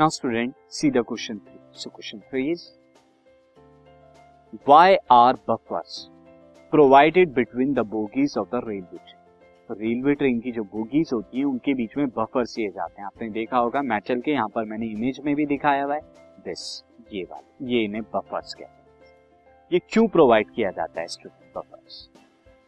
Now student see the question three so question three is why are buffers provided between the bogies of the railway train railway train की जो bogies होती है, उनके बीच में buffers दिए जाते हैं। आपने देखा होगा मैचल के यहाँ पर मैंने इमेज में भी दिखाया हुआ है। दिस ये वाला। ये इन्हें बफर्स कहते हैं। ये क्यों प्रोवाइड किया जाता है स्टूडेंट बफर्स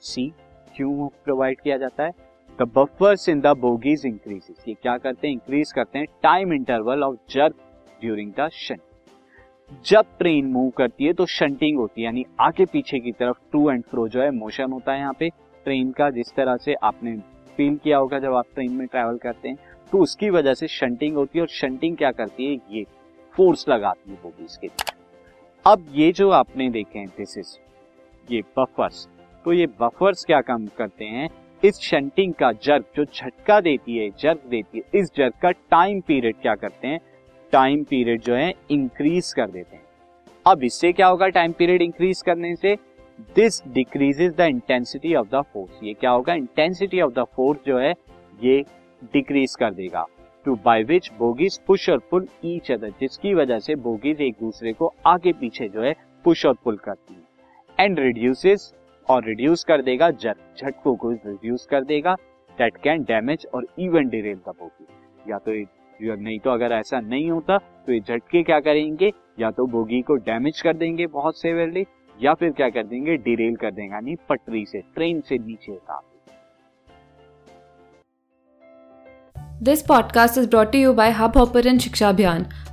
सी क्यों प्रोवाइड किया जाता है? The buffers in the bogies increases ये क्या करते हैं? इंक्रीज करते हैं time interval of jerk during the shunt जब ट्रेन मूव करती है तो शंटिंग होती है, यानी आगे पीछे की तरफ़ टू एंड फ्रो जो है मोशन होता है यहाँ पे ट्रेन का, जिस तरह से आपने फील किया होगा जब आप ट्रेन में ट्रेवल करते हैं तो उसकी वजह से शंटिंग होती है और शंटिंग क्या करती है? ये फोर्स लगाती है बोगीज के अब ये जो आपने देखे हैं दिस इज़ ये बफर्स तो ये बफर्स क्या काम करते हैं? इस शंटिंग का जर्क जो झटका देती है जर्क देती है, इस जर्क का टाइम पीरियड क्या करते हैं? टाइम पीरियड जो है इंक्रीज कर देते हैं। अब इससे क्या होगा टाइम पीरियड इंक्रीज करने से? This decreases the intensity of the force ये क्या होगा? इंटेंसिटी ऑफ़ द फोर्स जो है, ये डिक्रीज कर देगा। To by which bogies push और पुल ईच अदर जिसकी वजह से बोगीज एक दूसरे को आगे पीछे जो है पुश और पुल करती है। एंड रिड्यूसेस और रिड्यूस कर देगा झटकों को रिड्यूस कर देगा that can damage or even derail the bogie या तो नहीं तो अगर ऐसा नहीं होता तो ये झटके क्या करेंगे? या तो बोगी को डैमेज कर देंगे बहुत सेवियरली या फिर क्या कर देंगे? डिरेल कर देंगे, यानी पटरी से ट्रेन से नीचे उतार this podcast is brought you by Hubhopper शिक्षा अभियान